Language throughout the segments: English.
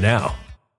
now.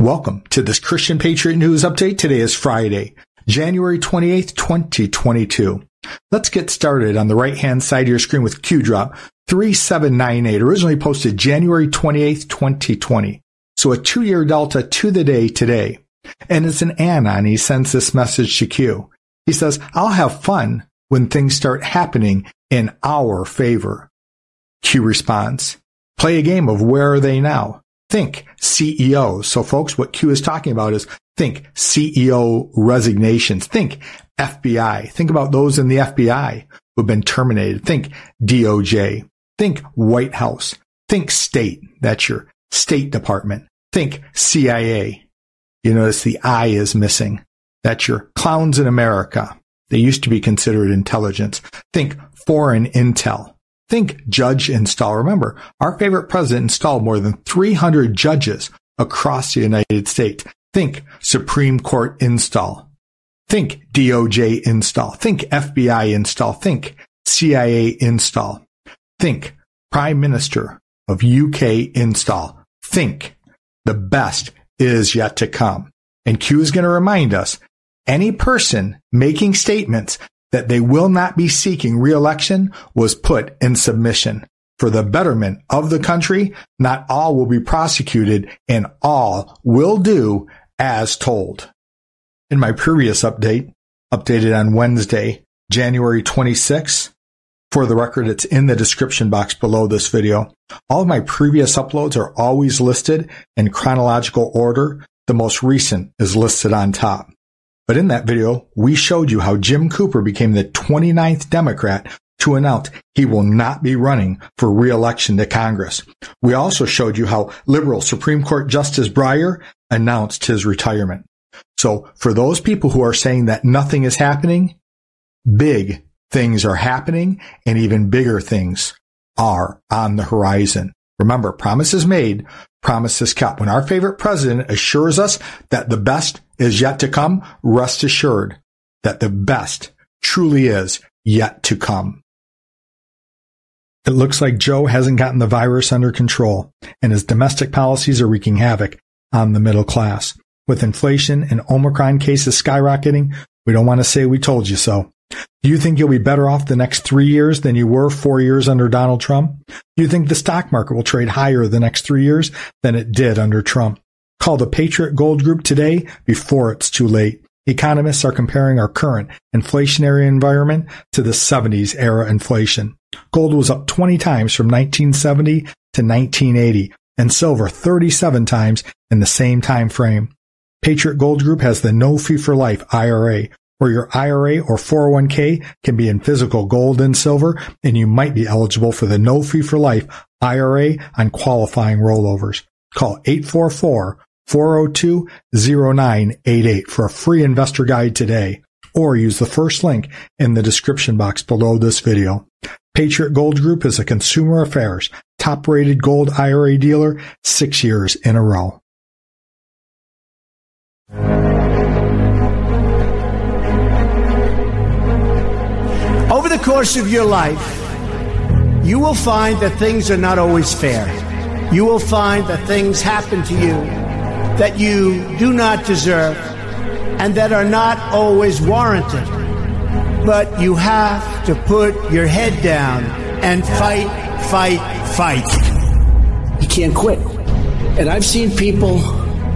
Welcome to this Christian Patriot News Update. Today is Friday, January 28th, 2022. Let's get started on the right hand side of your screen with Q drop 3798, originally posted January 28th, 2020. So a two year delta to the day today. And it's an anon. He sends this message to Q. He says, I'll have fun when things start happening in our favor. Q responds, play a game of where are they now? Think CEO. So folks, what Q is talking about is think CEO resignations. Think FBI. Think about those in the FBI who've been terminated. Think DOJ. Think White House. Think state. That's your State Department. Think CIA. You notice the I is missing. That's your clowns in America. They used to be considered intelligence. Think foreign intel. Think judge install. Remember, our favorite president installed more than 300 judges across the United States. Think Supreme Court install. Think DOJ install. Think FBI install. Think CIA install. Think Prime Minister of UK install. Think the best is yet to come. And Q is going to remind us any person making statements that they will not be seeking reelection was put in submission. For the betterment of the country, not all will be prosecuted and all will do as told. In my previous update, updated on Wednesday, January 26, for the record, it's in the description box below this video. All of my previous uploads are always listed in chronological order. The most recent is listed on top. But in that video, we showed you how Jim Cooper became the 29th Democrat to announce he will not be running for re-election to Congress. We also showed you how liberal Supreme Court Justice Breyer announced his retirement. So for those people who are saying that nothing is happening, big things are happening and even bigger things are on the horizon. Remember, promises made, promises kept. When our favorite president assures us that the best is yet to come, rest assured that the best truly is yet to come. It looks like Joe hasn't gotten the virus under control and his domestic policies are wreaking havoc on the middle class. With inflation and Omicron cases skyrocketing, we don't want to say we told you so. Do you think you'll be better off the next three years than you were four years under Donald Trump? Do you think the stock market will trade higher the next three years than it did under Trump? Call the Patriot Gold Group today before it's too late. Economists are comparing our current inflationary environment to the 70s era inflation. Gold was up 20 times from 1970 to 1980 and silver 37 times in the same time frame. Patriot Gold Group has the no fee for life IRA where your IRA or 401k can be in physical gold and silver, and you might be eligible for the no fee for life IRA on qualifying rollovers. Call 844-402-0988 for a free investor guide today, or use the first link in the description box below this video. Patriot Gold Group is a consumer affairs top rated gold IRA dealer six years in a row. Over the course of your life, you will find that things are not always fair. You will find that things happen to you that you do not deserve and that are not always warranted. But you have to put your head down and fight, fight, fight. You can't quit. And I've seen people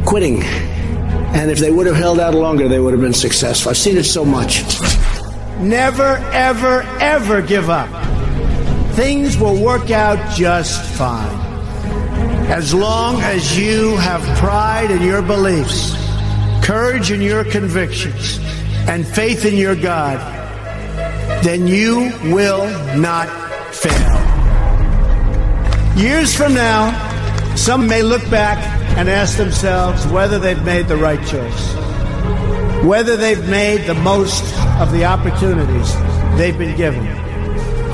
quitting. And if they would have held out longer, they would have been successful. I've seen it so much. Never, ever, ever give up. Things will work out just fine. As long as you have pride in your beliefs, courage in your convictions, and faith in your God, then you will not fail. Years from now, Some may look back and ask themselves whether they've made the right choice, whether they've made the most of the opportunities they've been given.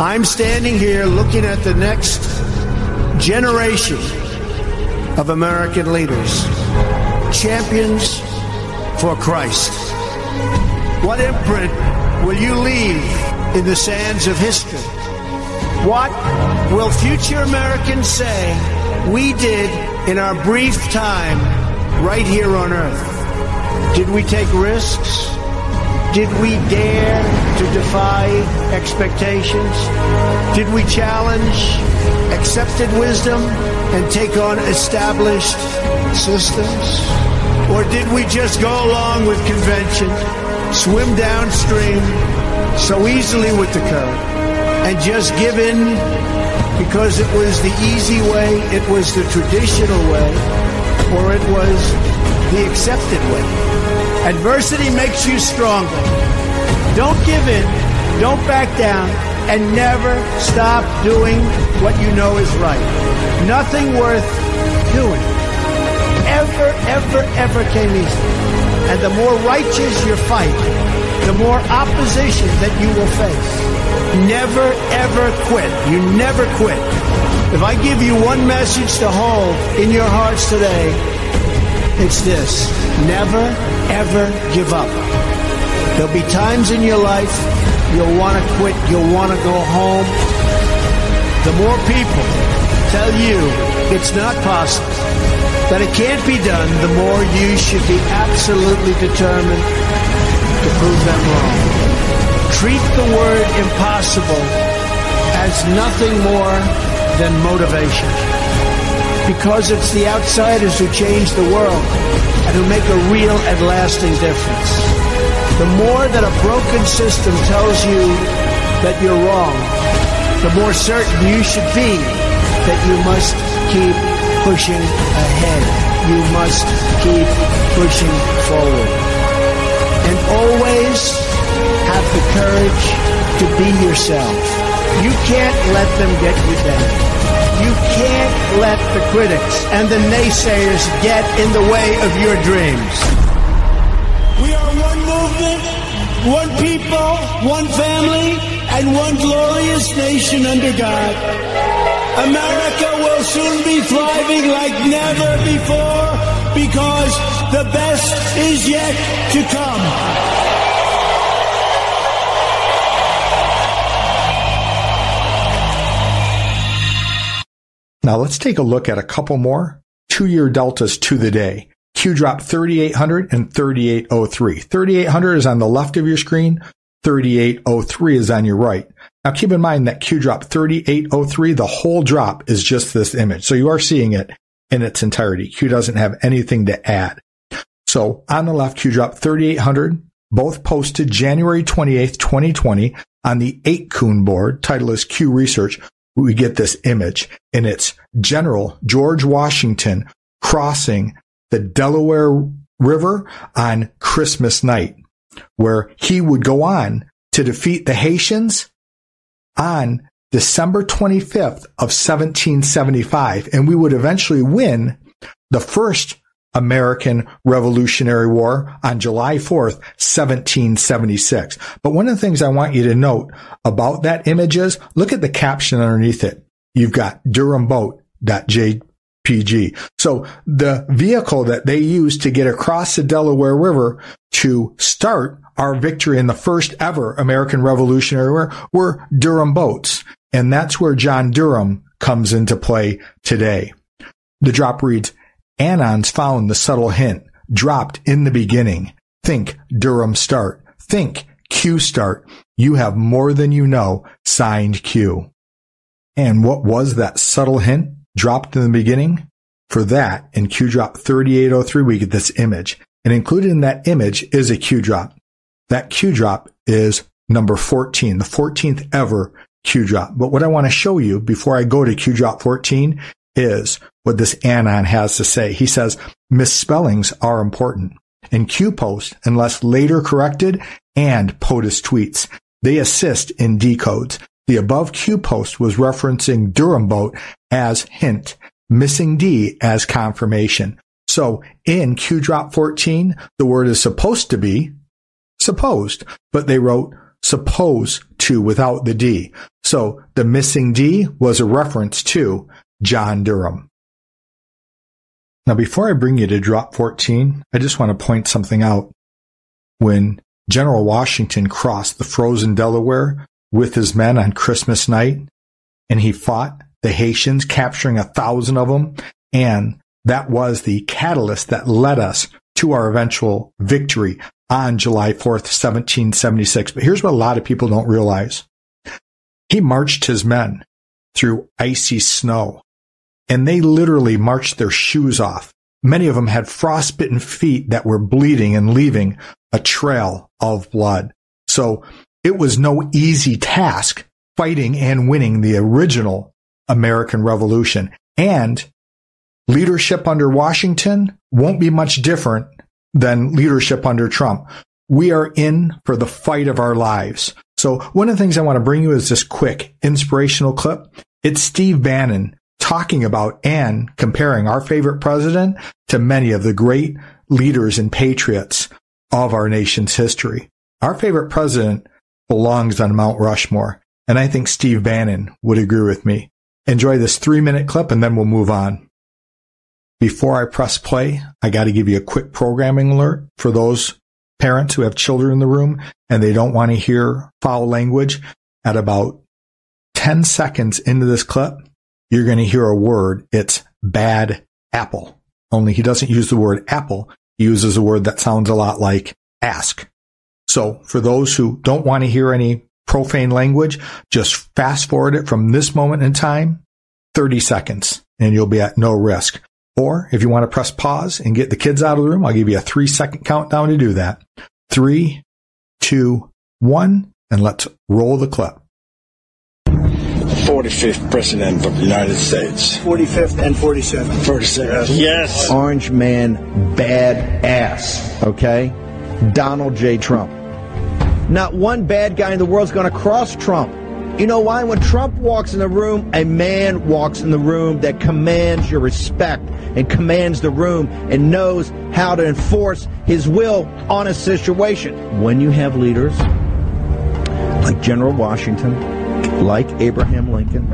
I'm standing here looking at the next generation of American leaders, champions for Christ. What imprint will you leave in the sands of history? What will future Americans say we did in our brief time right here on earth? Did we take risks? Did we dare to defy expectations? Did we challenge accepted wisdom and take on established systems? Or did we just go along with convention, swim downstream so easily with the current, and just give in because it was the easy way, it was the traditional way, or it was the accepted way? Adversity makes you stronger. Don't give in, don't back down, and never stop doing what you know is right. Nothing worth doing ever, ever, ever came easy. And the more righteous your fight, the more opposition that you will face. Never, ever quit. You never quit. If I give you one message to hold in your hearts today, it's this. Never, ever give up. There'll be times in your life you'll want to quit, you'll want to go home. The more people tell you it's not possible, that it can't be done, the more you should be absolutely determined to prove them wrong. Treat the word impossible as nothing more than motivation. Because it's the outsiders who change the world and who make a real and lasting difference. The more that a broken system tells you that you're wrong, the more certain you should be that you must keep pushing ahead. You must keep pushing forward. And always have the courage to be yourself. You can't let them get you down. You can't let the critics and the naysayers get in the way of your dreams. One people, one family, and one glorious nation under God. America will soon be thriving like never before because the best is yet to come. Now let's take a look at a couple more two-year deltas to the day. Q drop 3800 and 3803. 3800 is on the left of your screen. 3803 is on your right. Now keep in mind that Q drop 3803, the whole drop is just this image. So you are seeing it in its entirety. Q doesn't have anything to add. So on the left, Q drop 3800, both posted January 28th, 2020 on the 8 Kun board. Title is Q Research. We get this image and it's General George Washington crossing the Delaware River on Christmas night, where he would go on to defeat the Hessians on December 25th of 1775. And we would eventually win the first American Revolutionary War on July 4th, 1776. But one of the things I want you to note about that image is look at the caption underneath it. You've got Durham Boat.jpg. So the vehicle that they used to get across the Delaware River to start our victory in the first ever American Revolutionary War were Durham boats. And that's where John Durham comes into play today. The drop reads, Anons found the subtle hint, dropped in the beginning. Think Durham start. Think Q start. You have more than you know. Signed Q. And what was that subtle hint dropped in the beginning? For that, in Q drop 3803, we get this image. And included in that image is a Q drop. That Q drop is number 14, the 14th ever Q drop. But what I want to show you before I go to Q drop 14 is what this Anon has to say. He says misspellings are important. In Q post, unless later corrected, and POTUS tweets, they assist in decodes. The above Q post was referencing Durham boat as hint. missing D as confirmation. So in Q drop 14, the word is supposed to be supposed, but they wrote suppose to without the D. So the missing D was a reference to John Durham. Now, before I bring you to drop 14, I just want to point something out. When General Washington crossed the frozen Delaware with his men on Christmas night, and he fought the Hessians, capturing a thousand of them, and that was the catalyst that led us to our eventual victory on July 4th, 1776. But here's what a lot of people don't realize. He marched his men through icy snow and they literally marched their shoes off. Many of them had frostbitten feet that were bleeding and leaving a trail of blood. So it was no easy task fighting and winning the original American Revolution. And leadership under Washington won't be much different than leadership under Trump. We are in for the fight of our lives. So one of the things I want to bring you is this quick inspirational clip. It's Steve Bannon talking about and comparing our favorite president to many of the great leaders and patriots of our nation's history. Our favorite president belongs on Mount Rushmore, and I think Steve Bannon would agree with me. Enjoy this three minute clip and then we'll move on. Before I press play, I got to give you a quick programming alert for those parents who have children in the room and they don't want to hear foul language. At about 10 seconds into this clip, you're going to hear a word. It's bad apple. Only he doesn't use the word apple. He uses a word that sounds a lot like ask. So for those who don't want to hear any profane language, just fast forward it from this moment in time, 30 seconds, and you'll be at no risk. Or if you want to press pause and get the kids out of the room, I'll give you a three second countdown to do that. Three, two, one, and let's roll the clip. 45th President of the United States. 45th and 47th. 47th. Yes. Orange man, bad ass. Okay? Donald J. Trump. Not one bad guy in the world is going to cross Trump. You know why? When Trump walks in the room, a man walks in the room that commands your respect and commands the room and knows how to enforce his will on a situation. When you have leaders like General Washington, like Abraham Lincoln,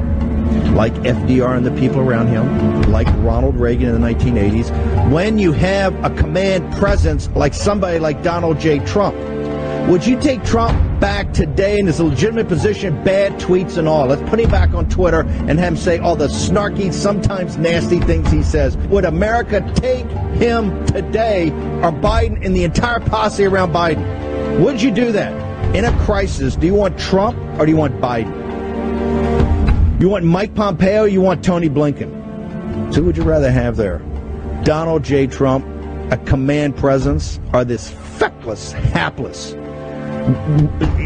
like FDR and the people around him, like Ronald Reagan in the 1980s, when you have a command presence like somebody like Donald J. Trump, would you take Trump back today in his legitimate position, bad tweets and all? Let's put him back on Twitter and have him say all the snarky, sometimes nasty things he says. Would America take him today or Biden and the entire posse around Biden? Would you do that? In a crisis, do you want Trump or do you want Biden? You want Mike Pompeo you want Tony Blinken? So who would you rather have there? Donald J. Trump, a command presence, or this feckless, hapless,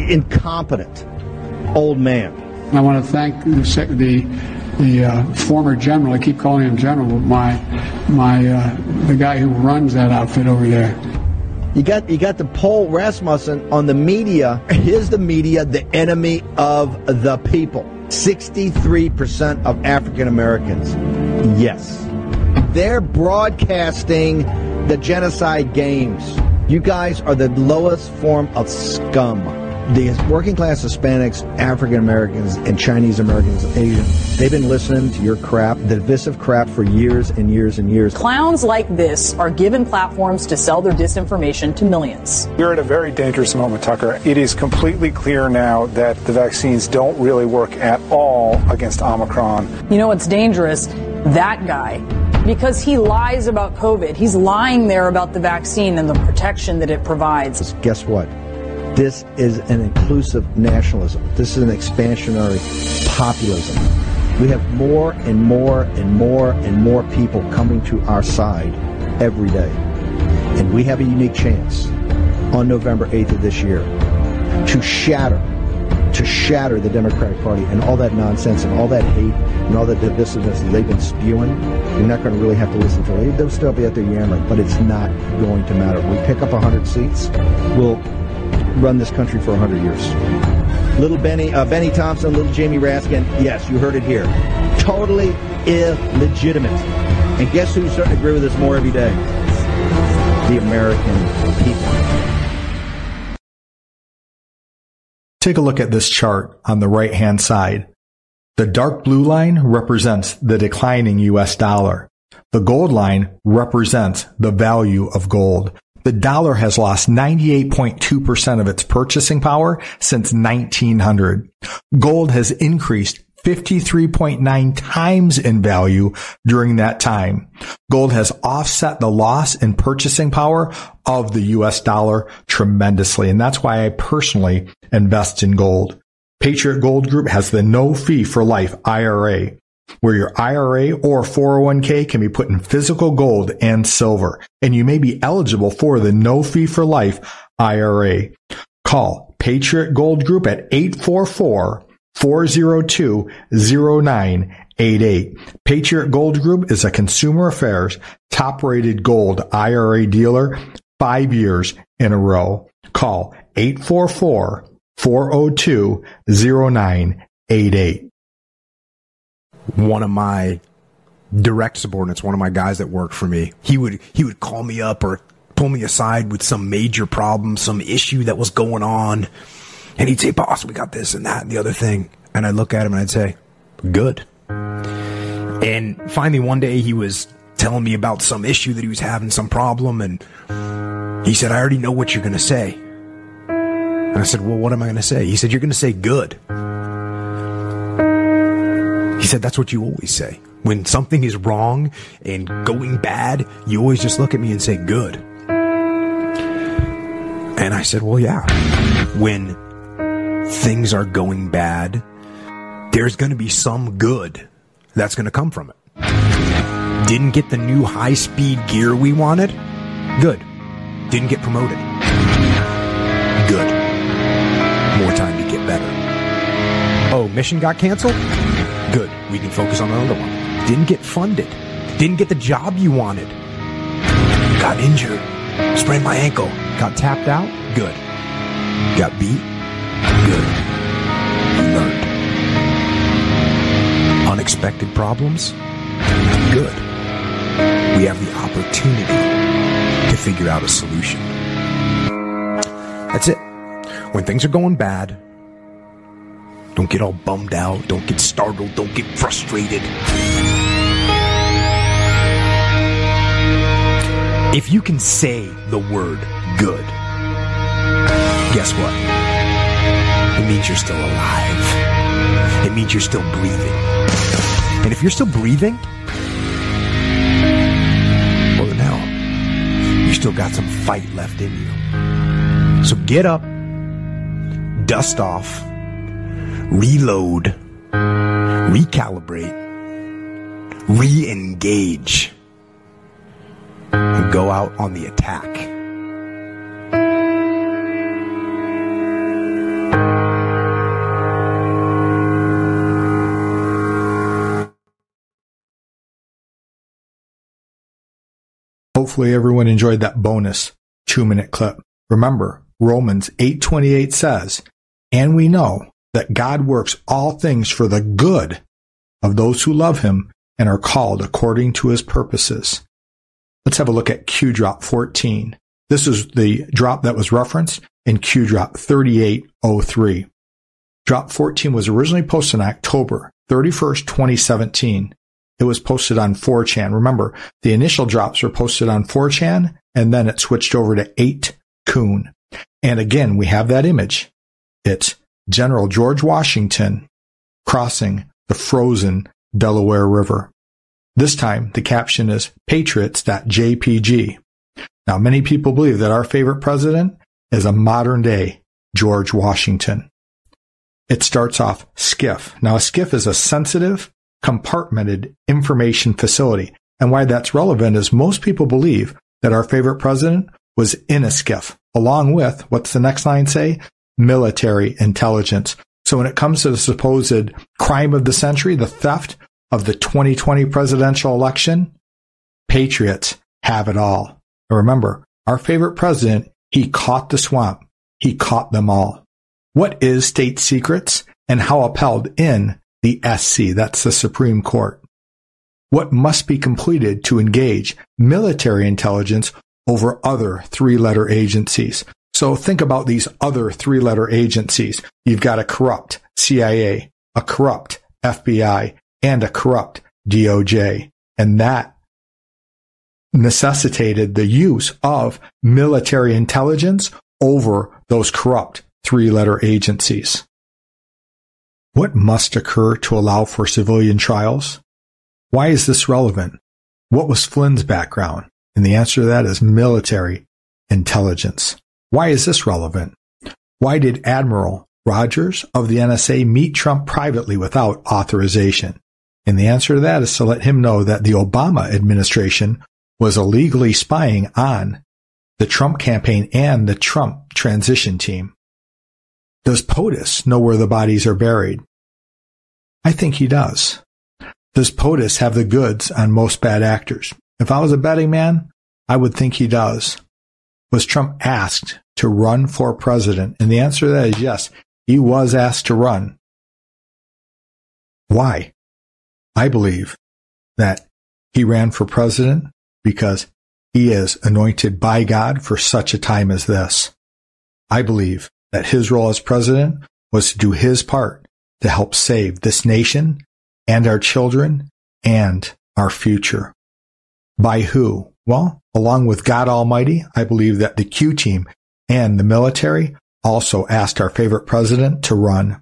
incompetent old man? I want to thank the the, the uh, former general. I keep calling him general, but my my uh, the guy who runs that outfit over there. You got you got the Paul Rasmussen on the media. Is the media the enemy of the people? 63% of African Americans. Yes. They're broadcasting the genocide games. You guys are the lowest form of scum. The working class Hispanics, African Americans, and Chinese Americans, Asians—they've been listening to your crap, divisive crap, for years and years and years. Clowns like this are given platforms to sell their disinformation to millions. We're at a very dangerous moment, Tucker. It is completely clear now that the vaccines don't really work at all against Omicron. You know what's dangerous? That guy because he lies about COVID. He's lying there about the vaccine and the protection that it provides. Guess what? This is an inclusive nationalism. This is an expansionary populism. We have more and more and more and more people coming to our side every day. And we have a unique chance on November 8th of this year to shatter to shatter the Democratic Party and all that nonsense and all that hate and all that divisiveness they've been spewing. You're not going to really have to listen to it. They'll still be out there yammering, but it's not going to matter. We pick up 100 seats. We'll run this country for 100 years. Little Bennie, uh, Bennie Thompson, little Jamie Raskin, yes, you heard it here. Totally illegitimate. And guess who's starting to agree with us more every day? The American people. Take a look at this chart on the right hand side. The dark blue line represents the declining US dollar. The gold line represents the value of gold. The dollar has lost 98.2% of its purchasing power since 1900. Gold has increased 53.9 times in value during that time. Gold has offset the loss in purchasing power of the US dollar tremendously. And that's why I personally invest in gold. Patriot Gold Group has the no fee for life IRA, where your IRA or 401k can be put in physical gold and silver, and you may be eligible for the no fee for life IRA. Call Patriot Gold Group at 844 402 0988. Patriot Gold Group is a consumer affairs top rated gold IRA dealer five years in a row. Call 844 402 0988. One of my direct subordinates, one of my guys that worked for me, he would he would call me up or pull me aside with some major problem, some issue that was going on. And he'd say, Boss, we got this and that and the other thing. And I'd look at him and I'd say, Good. And finally one day he was telling me about some issue that he was having, some problem, and he said, I already know what you're gonna say. And I said, Well, what am I going to say? He said, You're going to say good. He said, That's what you always say. When something is wrong and going bad, you always just look at me and say good. And I said, Well, yeah. When things are going bad, there's going to be some good that's going to come from it. Didn't get the new high speed gear we wanted? Good. Didn't get promoted? Good more time to get better. Oh, mission got canceled? Good. We can focus on another one. Didn't get funded. Didn't get the job you wanted. Got injured. Sprained my ankle. Got tapped out? Good. Got beat? Good. Learned. Unexpected problems? Good. We have the opportunity to figure out a solution. That's it. When things are going bad, don't get all bummed out, don't get startled, don't get frustrated. If you can say the word good, guess what? It means you're still alive. It means you're still breathing. And if you're still breathing, well, then hell, you still got some fight left in you. So get up dust off, reload, recalibrate, re engage, and go out on the attack. Hopefully everyone enjoyed that bonus two minute clip. Remember, Romans 8:28 says, "And we know that God works all things for the good of those who love him and are called according to his purposes." Let's have a look at Q drop 14. This is the drop that was referenced in Q drop 3803. Drop 14 was originally posted on October 31st, 2017. It was posted on 4chan. Remember, the initial drops were posted on 4chan and then it switched over to 8kun. And again, we have that image. It's General George Washington crossing the frozen Delaware River. This time, the caption is patriots.jpg. Now, many people believe that our favorite president is a modern day George Washington. It starts off SCIF. Now, a SCIF is a sensitive, compartmented information facility. And why that's relevant is most people believe that our favorite president was in a SCIF, along with, what's the next line say? Military intelligence. So when it comes to the supposed crime of the century, the theft of the 2020 presidential election, patriots have it all. And remember, our favorite president, he caught the swamp he caught them all. What is state secrets and how upheld in the SC? That's the Supreme Court. What must be completed to engage military intelligence over other three letter agencies? So think about these other three letter agencies. You've got a corrupt CIA, a corrupt FBI, and a corrupt DOJ. And that necessitated the use of military intelligence over those corrupt three letter agencies. What must occur to allow for civilian trials? Why is this relevant? What was Flynn's background? And the answer to that is military intelligence. Why is this relevant? Why did Admiral Rogers of the NSA meet Trump privately without authorization? And the answer to that is to let him know that the Obama administration was illegally spying on the Trump campaign and the Trump transition team. Does POTUS know where the bodies are buried? I think he does. Does POTUS have the goods on most bad actors? If I was a betting man, I would think he does. Was Trump asked to run for president? And the answer to that is yes, he was asked to run. Why? I believe that he ran for president because he is anointed by God for such a time as this. I believe that his role as president was to do his part to help save this nation and our children and our future. By who? Well, along with God Almighty, I believe that the Q team and the military also asked our favorite president to run.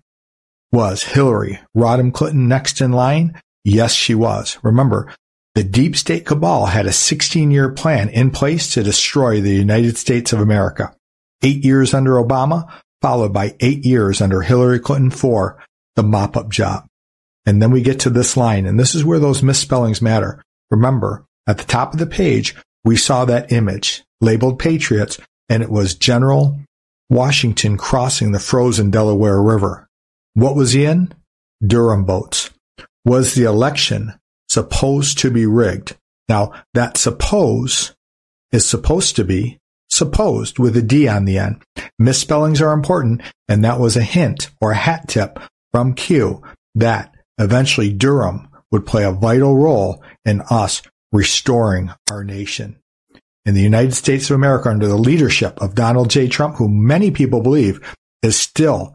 Was Hillary Rodham Clinton next in line? Yes, she was. Remember, the deep state cabal had a 16 year plan in place to destroy the United States of America. Eight years under Obama, followed by eight years under Hillary Clinton for the mop up job. And then we get to this line, and this is where those misspellings matter. Remember, at the top of the page, we saw that image labeled Patriots, and it was General Washington crossing the frozen Delaware River. What was he in? Durham boats. Was the election supposed to be rigged. Now, that suppose is supposed to be supposed with a D on the end. Misspellings are important, and that was a hint or a hat tip from Q that eventually Durham would play a vital role in us restoring our nation. In the United States of America, under the leadership of Donald J. Trump, who many people believe is still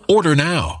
Order now.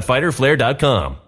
www.fighterflare.com.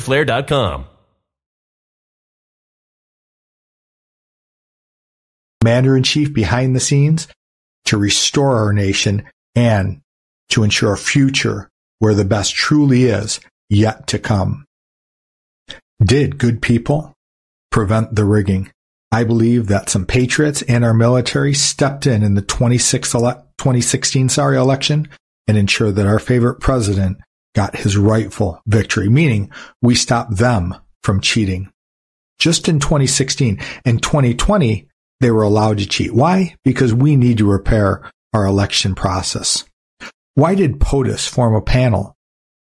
fighterflare.com. Commander in chief behind the scenes to restore our nation and to ensure a future where the best truly is yet to come. Did good people prevent the rigging? I believe that some patriots and our military stepped in in the 2016 sorry, election and ensured that our favorite president got his rightful victory, meaning we stopped them from cheating. Just in 2016 and 2020, they were allowed to cheat. Why? Because we need to repair our election process. Why did POTUS form a panel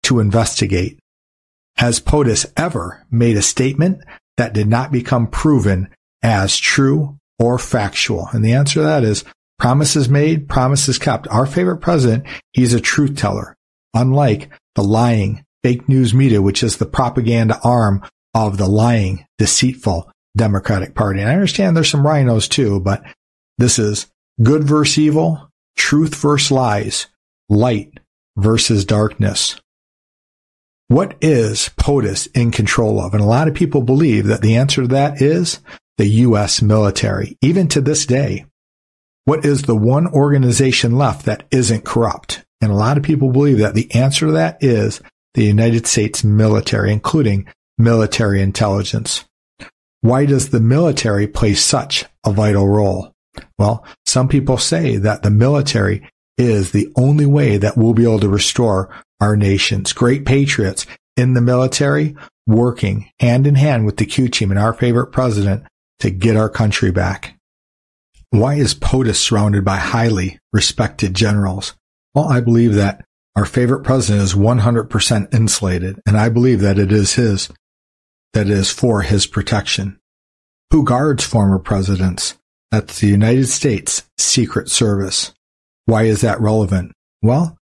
to investigate? Has POTUS ever made a statement that did not become proven as true or factual? And the answer to that is promises made, promises kept. Our favorite president, he's a truth teller, unlike the lying fake news media, which is the propaganda arm of the lying, deceitful Democratic Party. And I understand there's some RINOs too, but this is good versus evil, truth versus lies, light versus darkness. What is POTUS in control of? And a lot of people believe that the answer to that is the U.S. military, even to this day. What is the one organization left that isn't corrupt? And a lot of people believe that the answer to that is the United States military, including military intelligence. Why does the military play such a vital role? Well, some people say that the military is the only way that we'll be able to restore our nation's great patriots in the military working hand in hand with the Q team and our favorite president to get our country back. Why is POTUS surrounded by highly respected generals? Well, I believe that our favorite president is 100% insulated, and I believe that it is his, that is for his protection. Who guards former presidents? That's the United States Secret Service. Why is that relevant? Well,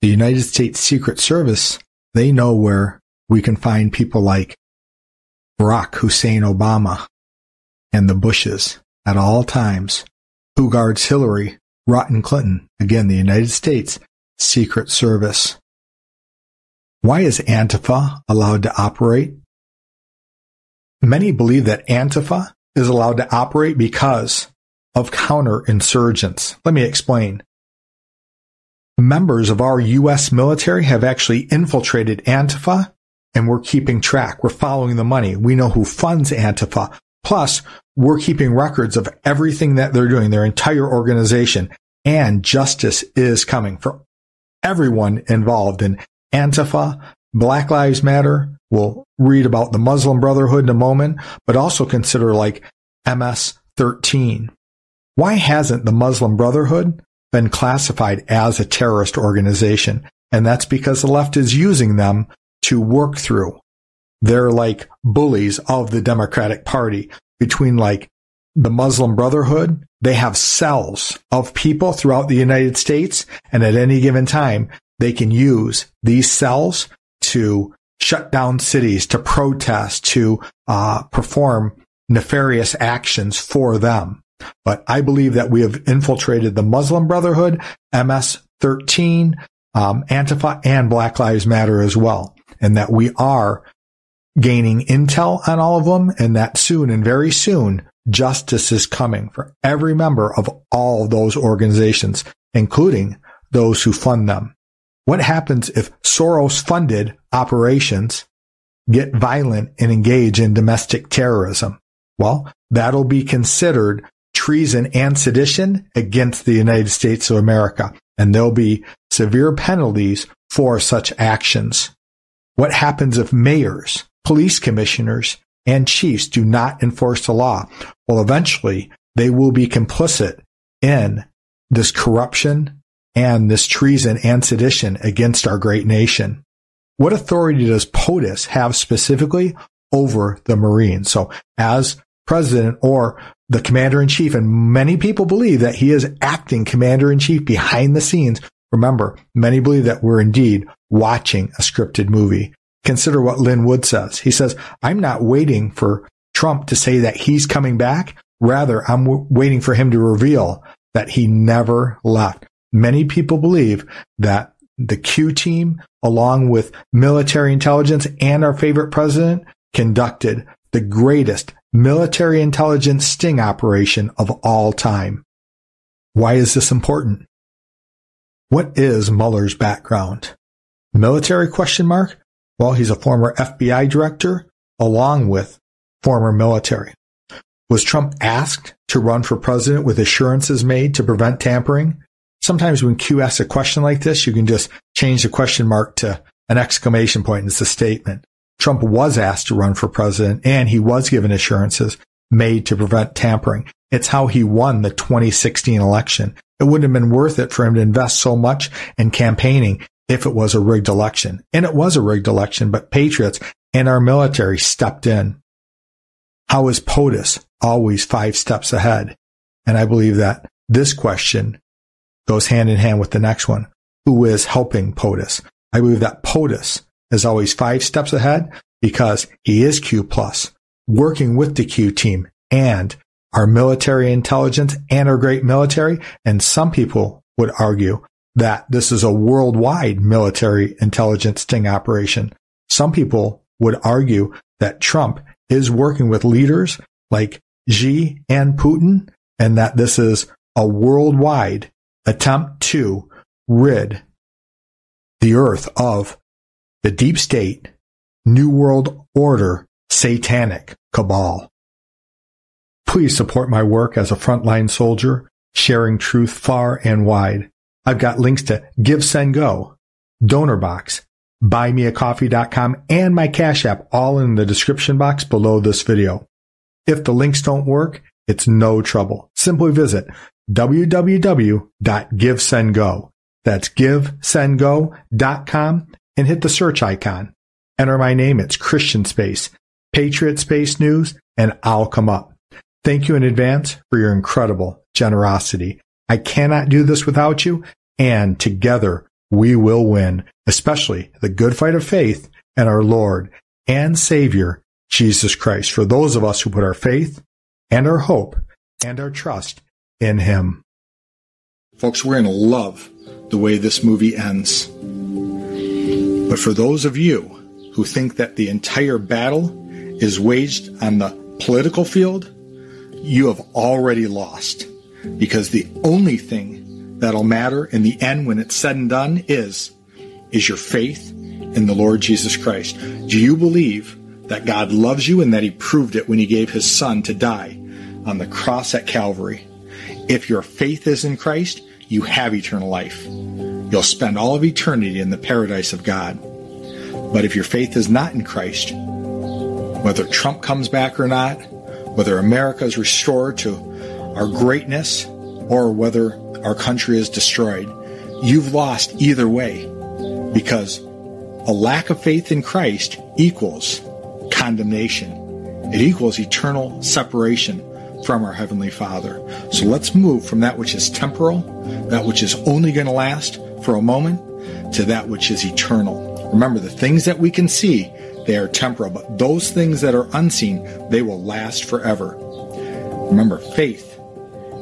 the United States Secret Service, they know where we can find people like Barack Hussein Obama and the Bushes at all times. Who guards Hillary Rotten Clinton, again, the United States Secret Service. Why is Antifa allowed to operate? Many believe that Antifa is allowed to operate because of counterinsurgents. Let me explain. Members of our U.S. military have actually infiltrated Antifa and we're keeping track. We're following the money. We know who funds Antifa. Plus, we're keeping records of everything that they're doing, their entire organization, and justice is coming for everyone involved in Antifa, Black Lives Matter. We'll read about the Muslim Brotherhood in a moment, but also consider like MS 13. Why hasn't the Muslim Brotherhood been classified as a terrorist organization? And that's because the left is using them to work through they're like bullies of the Democratic Party between like the Muslim Brotherhood. They have cells of people throughout the United States. And at any given time, they can use these cells to shut down cities, to protest, to uh, perform nefarious actions for them. But I believe that we have infiltrated the Muslim Brotherhood, MS-13, um, Antifa, and Black Lives Matter as well, and that we are gaining intel on all of them and that soon and very soon justice is coming for every member of all of those organizations, including those who fund them? What happens if Soros funded operations get violent and engage in domestic terrorism? Well, that'll be considered treason and sedition against the United States of America, and there'll be severe penalties for such actions. What happens if mayors, police commissioners, and chiefs do not enforce the law? Well, eventually they will be complicit in this corruption and this treason and sedition against our great nation. What authority does POTUS have specifically over the Marines? So as president or the commander in chief, and many people believe that he is acting commander in chief behind the scenes. Remember, many believe that we're indeed watching a scripted movie. Consider what Lin Wood says. He says, I'm not waiting for Trump to say that he's coming back. Rather, I'm w- waiting for him to reveal that he never left. Many people believe that the Q team, along with military intelligence and our favorite president, conducted the greatest military intelligence sting operation of all time. Why is this important? What is Mueller's background? Military question mark? Well, he's a former FBI director along with former military. Was Trump asked to run for president with assurances made to prevent tampering? Sometimes when Q asks a question like this, you can just change the question mark to an exclamation point and it's a statement. Trump was asked to run for president and he was given assurances made to prevent tampering. It's how he won the 2016 election. It wouldn't have been worth it for him to invest so much in campaigning if it was a rigged election. And it was a rigged election, but patriots and our military stepped in. How is POTUS always five steps ahead? And I believe that this question goes hand in hand with the next one. Who is helping POTUS? I believe that POTUS is always five steps ahead because he is Q plus, working with the Q team and our military intelligence and our great military. And some people would argue that this is a worldwide military intelligence sting operation. Some people would argue that Trump is working with leaders like Xi and Putin and that this is a worldwide attempt to rid the earth of the deep state, new world order, satanic cabal. Please support my work as a frontline soldier, sharing truth far and wide. I've got links to Give, Send, Go, DonorBox, BuyMeACoffee.com, and my Cash App all in the description box below this video. If the links don't work, it's no trouble. Simply visit www.givesendgo. That's givesendgo.com and hit the search icon. Enter my name. It's Christian Space, Patriot Space News, and I'll come up. Thank you in advance for your incredible generosity. I cannot do this without you and together we will win, especially the good fight of faith and our Lord and Savior, Jesus Christ, for those of us who put our faith and our hope and our trust in Him. Folks, we're going to love the way this movie ends. But for those of you who think that the entire battle is waged on the political field, you have already lost. Because the only thing that'll matter in the end when it's said and done is is your faith in the Lord Jesus Christ. Do you believe that God loves you and that he proved it when he gave his son to die on the cross at Calvary? If your faith is in Christ, you have eternal life. You'll spend all of eternity in the paradise of God. But if your faith is not in Christ, whether Trump comes back or not, whether America is restored to our greatness, or whether our country is destroyed. You've lost either way because a lack of faith in Christ equals condemnation. It equals eternal separation from our Heavenly Father. So let's move from that which is temporal, that which is only going to last for a moment, to that which is eternal. Remember, the things that we can see, they are temporal, but those things that are unseen, they will last forever. Remember, faith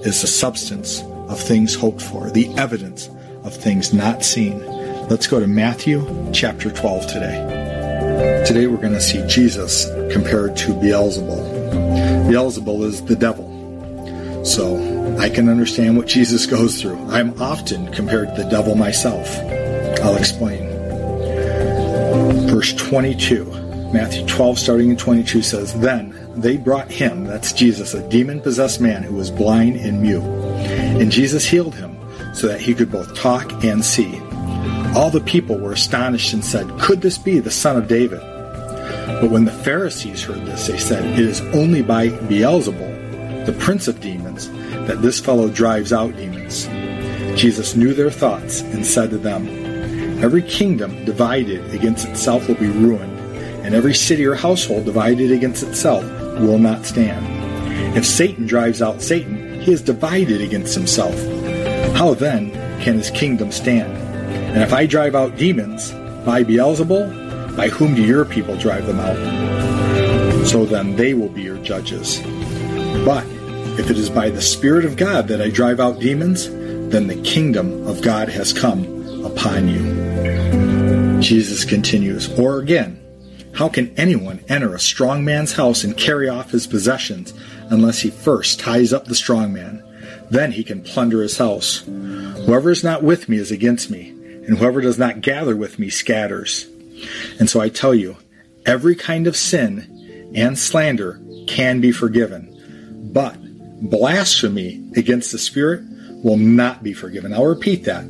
is the substance of things hoped for, the evidence of things not seen. Let's go to Matthew chapter 12 today. Today we're going to see Jesus compared to Beelzebul. Beelzebul is the devil. So I can understand what Jesus goes through. I'm often compared to the devil myself. I'll explain. Verse 22, Matthew 12, starting in 22 says, Then they brought him, that's Jesus, a demon possessed man who was blind and mute. And Jesus healed him so that he could both talk and see. All the people were astonished and said, Could this be the son of David? But when the Pharisees heard this, they said, It is only by Beelzebul, the prince of demons, that this fellow drives out demons. Jesus knew their thoughts and said to them, Every kingdom divided against itself will be ruined, and every city or household divided against itself will not stand. If Satan drives out Satan, he is divided against himself. How then can his kingdom stand? And if I drive out demons by Beelzebul, by whom do your people drive them out? So then they will be your judges. But if it is by the Spirit of God that I drive out demons, then the kingdom of God has come upon you. Jesus continues, or again, how can anyone enter a strong man's house and carry off his possessions unless he first ties up the strong man? Then he can plunder his house. Whoever is not with me is against me, and whoever does not gather with me scatters. And so I tell you, every kind of sin and slander can be forgiven, but blasphemy against the Spirit will not be forgiven. I'll repeat that.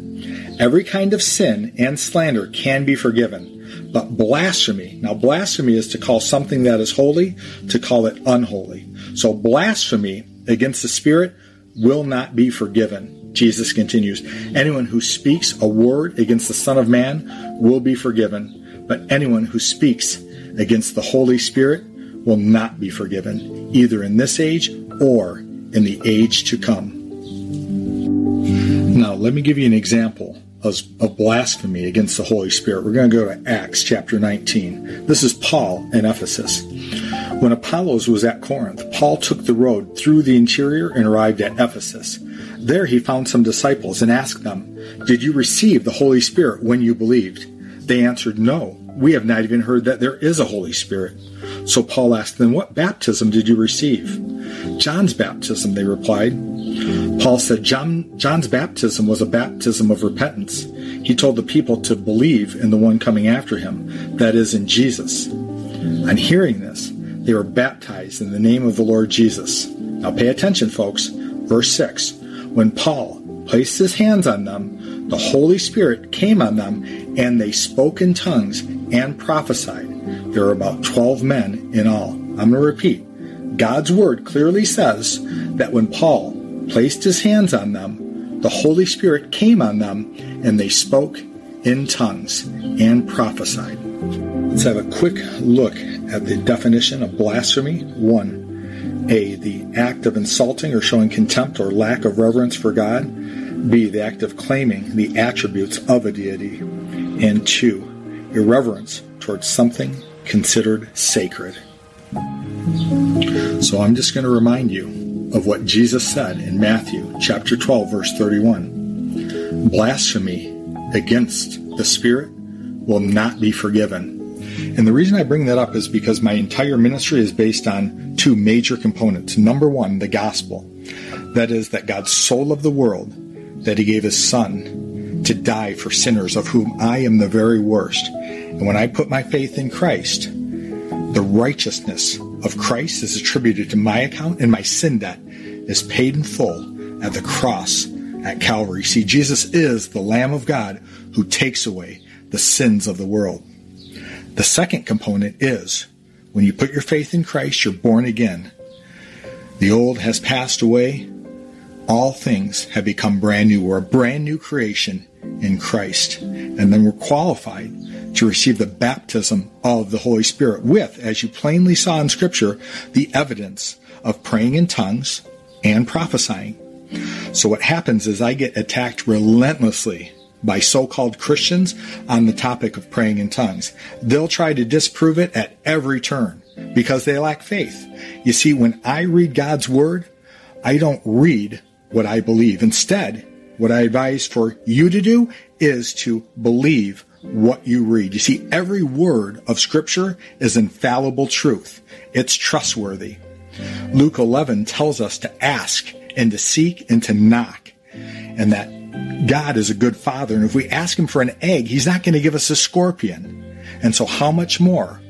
Every kind of sin and slander can be forgiven, but blasphemy, now blasphemy is to call something that is holy to call it unholy. So blasphemy against the Spirit will not be forgiven. Jesus continues, anyone who speaks a word against the Son of Man will be forgiven, but anyone who speaks against the Holy Spirit will not be forgiven, either in this age or in the age to come. Now, let me give you an example of, blasphemy against the Holy Spirit. We're going to go to Acts chapter 19. This is Paul in Ephesus. When Apollos was at Corinth, Paul took the road through the interior and arrived at Ephesus. There he found some disciples and asked them, Did you receive the Holy Spirit when you believed? They answered, No, we have not even heard that there is a Holy Spirit. So Paul asked them, What baptism did you receive? John's baptism, they replied. Paul said John, John's baptism was a baptism of repentance. He told the people to believe in the one coming after him, that is, in Jesus. On hearing this, they were baptized in the name of the Lord Jesus. Now pay attention, folks. Verse 6 When Paul placed his hands on them, the Holy Spirit came on them, and they spoke in tongues and prophesied. There were about 12 men in all. I'm going to repeat. God's word clearly says that when Paul placed his hands on them, the Holy Spirit came on them, and they spoke in tongues and prophesied. Let's have a quick look at the definition of blasphemy. 1. A. The act of insulting or showing contempt or lack of reverence for God. B. The act of claiming the attributes of a deity. And 2. Irreverence towards something considered sacred. So I'm just going to remind you of what Jesus said in Matthew chapter 12 verse 31. Blasphemy against the Spirit will not be forgiven. And the reason I bring that up is because my entire ministry is based on two major components. Number one, the gospel. That is, that God's so loved the world that he gave his son to die for sinners of whom I am the very worst. And when I put my faith in Christ, the righteousness of Christ is attributed to my account and my sin debt is paid in full at the cross at Calvary. See, Jesus is the Lamb of God who takes away the sins of the world. The second component is when you put your faith in Christ, you're born again. The old has passed away. All things have become brand new. We're a brand new creation in Christ. And then we're qualified to receive the baptism of the Holy Spirit with, as you plainly saw in Scripture, the evidence of praying in tongues and prophesying. So what happens is I get attacked relentlessly by so-called Christians on the topic of praying in tongues. They'll try to disprove it at every turn because they lack faith. You see, when I read God's word, I don't read what I believe. Instead, what I advise for you to do is to believe what you read. You see, every word of scripture is infallible truth. It's trustworthy. Luke 11 tells us to ask and to seek and to knock. And that God is a good father. And if we ask him for an egg, he's not going to give us a scorpion. And so how much more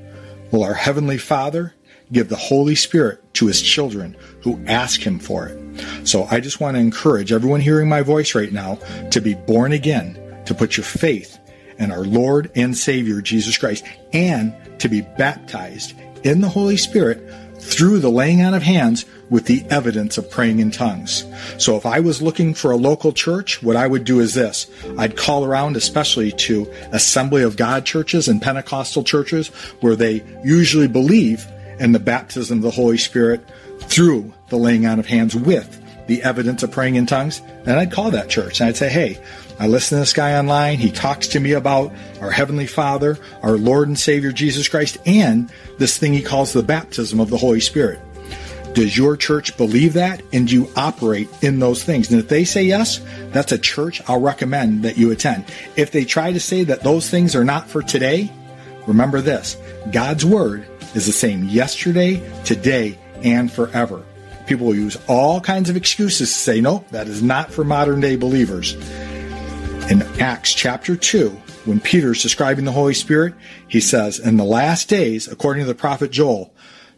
will our heavenly father give the Holy Spirit to his children who ask him for it? So I just want to encourage everyone hearing my voice right now to be born again, to put your faith in our Lord and Savior Jesus Christ, and to be baptized in the Holy Spirit through the laying on of hands with the evidence of praying in tongues. So if I was looking for a local church, what I would do is this. I'd call around especially to Assembly of God churches and Pentecostal churches where they usually believe in the baptism of the Holy Spirit through the laying on of hands with the evidence of praying in tongues. And I'd call that church and I'd say, hey, I listen to this guy online. He talks to me about our Heavenly Father, our Lord and Savior Jesus Christ, and this thing he calls the baptism of the Holy Spirit. Does your church believe that? And do you operate in those things? And if they say yes, that's a church I'll recommend that you attend. If they try to say that those things are not for today, remember this God's Word is the same yesterday, today, and forever. People will use all kinds of excuses to say, no, that is not for modern day believers. In Acts chapter 2, when Peter is describing the Holy Spirit, he says, In the last days, according to the prophet Joel,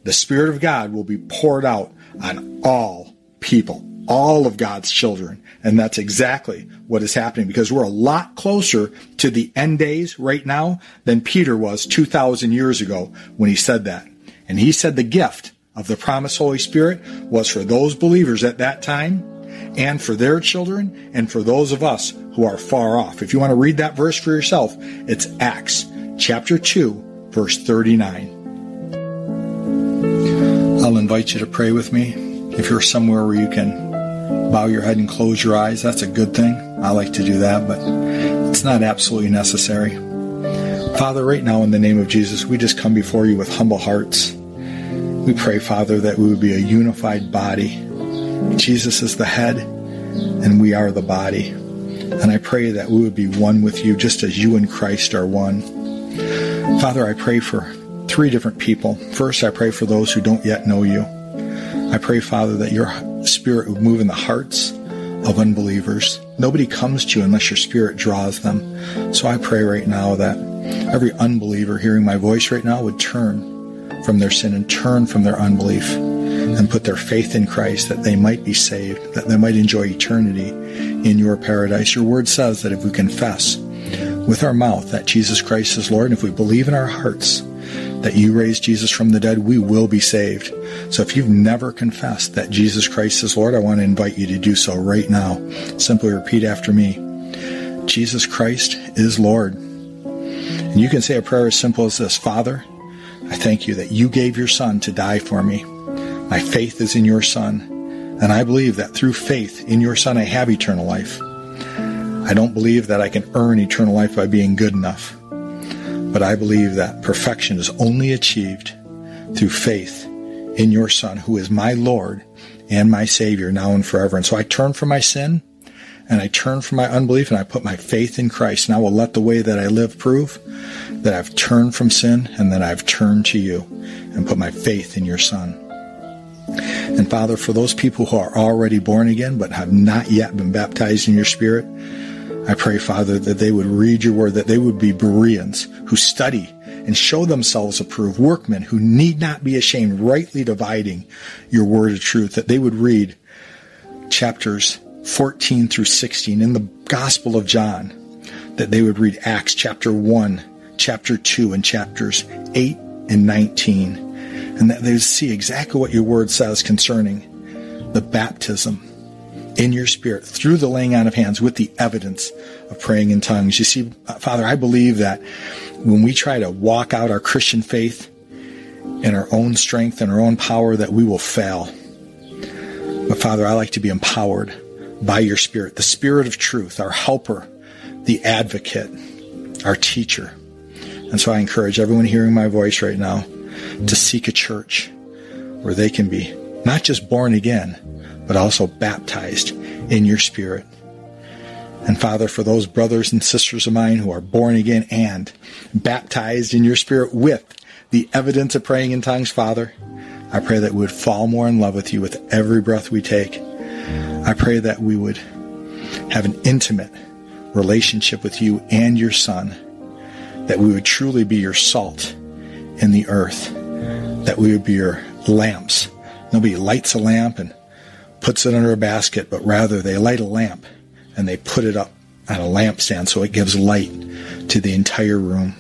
the Spirit of God will be poured out on all people, all of God's children. And that's exactly what is happening because we're a lot closer to the end days right now than Peter was 2,000 years ago when he said that. And he said the gift of the promised Holy Spirit was for those believers at that time and for their children and for those of us who are far off. If you want to read that verse for yourself, it's Acts chapter 2, verse 39. I'll invite you to pray with me. If you're somewhere where you can bow your head and close your eyes, that's a good thing. I like to do that, but it's not absolutely necessary. Father, right now in the name of Jesus, we just come before you with humble hearts. We pray, Father, that we would be a unified body Jesus is the head and we are the body. And I pray that we would be one with you just as you and Christ are one. Father, I pray for three different people. First, I pray for those who don't yet know you. I pray, Father, that your spirit would move in the hearts of unbelievers. Nobody comes to you unless your spirit draws them. So I pray right now that every unbeliever hearing my voice right now would turn from their sin and turn from their unbelief and put their faith in Christ that they might be saved, that they might enjoy eternity in your paradise. Your word says that if we confess with our mouth that Jesus Christ is Lord, and if we believe in our hearts that you raised Jesus from the dead, we will be saved. So if you've never confessed that Jesus Christ is Lord, I want to invite you to do so right now. Simply repeat after me. Jesus Christ is Lord. And you can say a prayer as simple as this Father, I thank you that you gave your Son to die for me. My faith is in your Son, and I believe that through faith in your Son I have eternal life. I don't believe that I can earn eternal life by being good enough, but I believe that perfection is only achieved through faith in your Son, who is my Lord and my Savior now and forever. And so I turn from my sin and I turn from my unbelief and I put my faith in Christ. And I will let the way that I live prove that I've turned from sin and that I've turned to you and put my faith in your Son. And Father, for those people who are already born again but have not yet been baptized in your Spirit, I pray, Father, that they would read your word, that they would be Bereans who study and show themselves approved, workmen who need not be ashamed, rightly dividing your word of truth, that they would read chapters 14 through 16 in the Gospel of John, that they would read Acts chapter 1, chapter 2, and chapters 8 and 19 and that they see exactly what your word says concerning the baptism in your spirit through the laying on of hands with the evidence of praying in tongues. You see, Father, I believe that when we try to walk out our Christian faith in our own strength and our own power, that we will fail. But Father, I like to be empowered by your Spirit, the Spirit of truth, our helper, the advocate, our teacher. And so I encourage everyone hearing my voice right now to seek a church where they can be not just born again, but also baptized in your spirit. And Father, for those brothers and sisters of mine who are born again and baptized in your spirit with the evidence of praying in tongues, Father, I pray that we would fall more in love with you with every breath we take. I pray that we would have an intimate relationship with you and your Son, that we would truly be your salt in the earth, that we would be your lamps. Nobody lights a lamp and puts it under a basket, but rather they light a lamp and they put it up on a lampstand so it gives light to the entire room.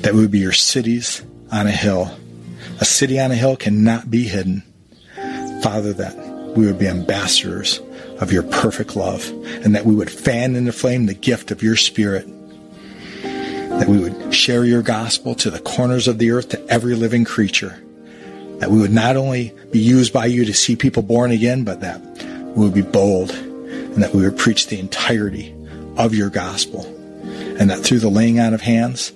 That we would be your cities on a hill. A city on a hill cannot be hidden. Father, that we would be ambassadors of your perfect love and that we would fan into flame the gift of your spirit. That we would share your gospel to the corners of the earth to every living creature. That we would not only be used by you to see people born again, but that we would be bold and that we would preach the entirety of your gospel. And that through the laying on of hands,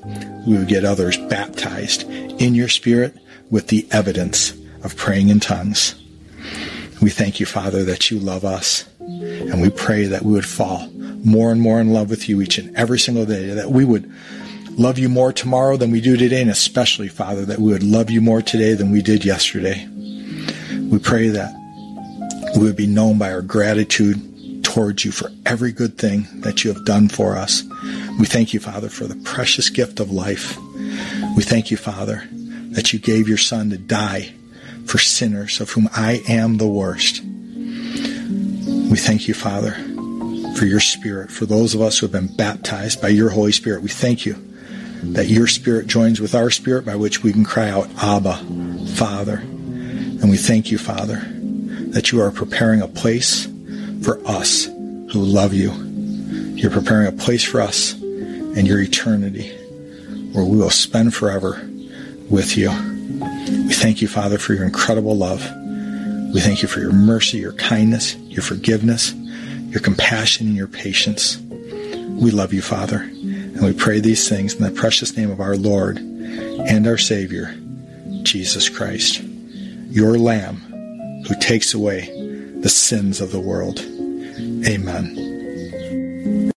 we would get others baptized in your spirit with the evidence of praying in tongues. We thank you, Father, that you love us. And we pray that we would fall more and more in love with you each and every single day, that we would love you more tomorrow than we do today, and especially, Father, that we would love you more today than we did yesterday. We pray that we would be known by our gratitude towards you for every good thing that you have done for us. We thank you, Father, for the precious gift of life. We thank you, Father, that you gave your Son to die for sinners, of whom I am the worst. We thank you, Father, for your Spirit, for those of us who have been baptized by your Holy Spirit. We thank you that your Spirit joins with our Spirit by which we can cry out, Abba, Father. And we thank you, Father, that you are preparing a place for us who love you. You're preparing a place for us in your eternity where we will spend forever with you. We thank you, Father, for your incredible love. We thank you for your mercy, your kindness, your forgiveness, your compassion, and your patience. We love you, Father, and we pray these things in the precious name of our Lord and our Savior, Jesus Christ, your Lamb who takes away the sins of the world. Amen.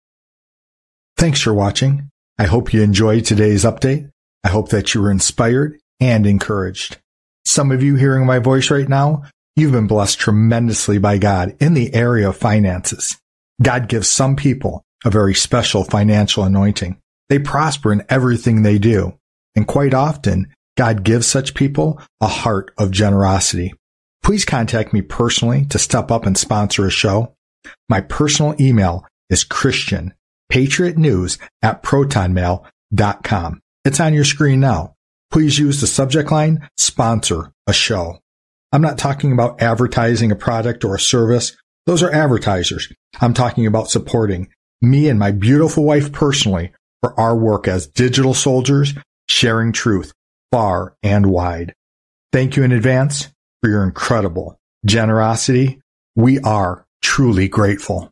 Thanks for watching. I hope you enjoyed today's update. I hope that you were inspired and encouraged. Some of you hearing my voice right now, you've been blessed tremendously by God in the area of finances. God gives some people a very special financial anointing. They prosper in everything they do. And quite often, God gives such people a heart of generosity. Please contact me personally to step up and sponsor a show. My personal email is Christian Patriot News at protonmail.com. It's on your screen now. Please use the subject line sponsor a show. I'm not talking about advertising a product or a service. Those are advertisers. I'm talking about supporting me and my beautiful wife personally for our work as digital soldiers, sharing truth far and wide. Thank you in advance for your incredible generosity. We are truly grateful.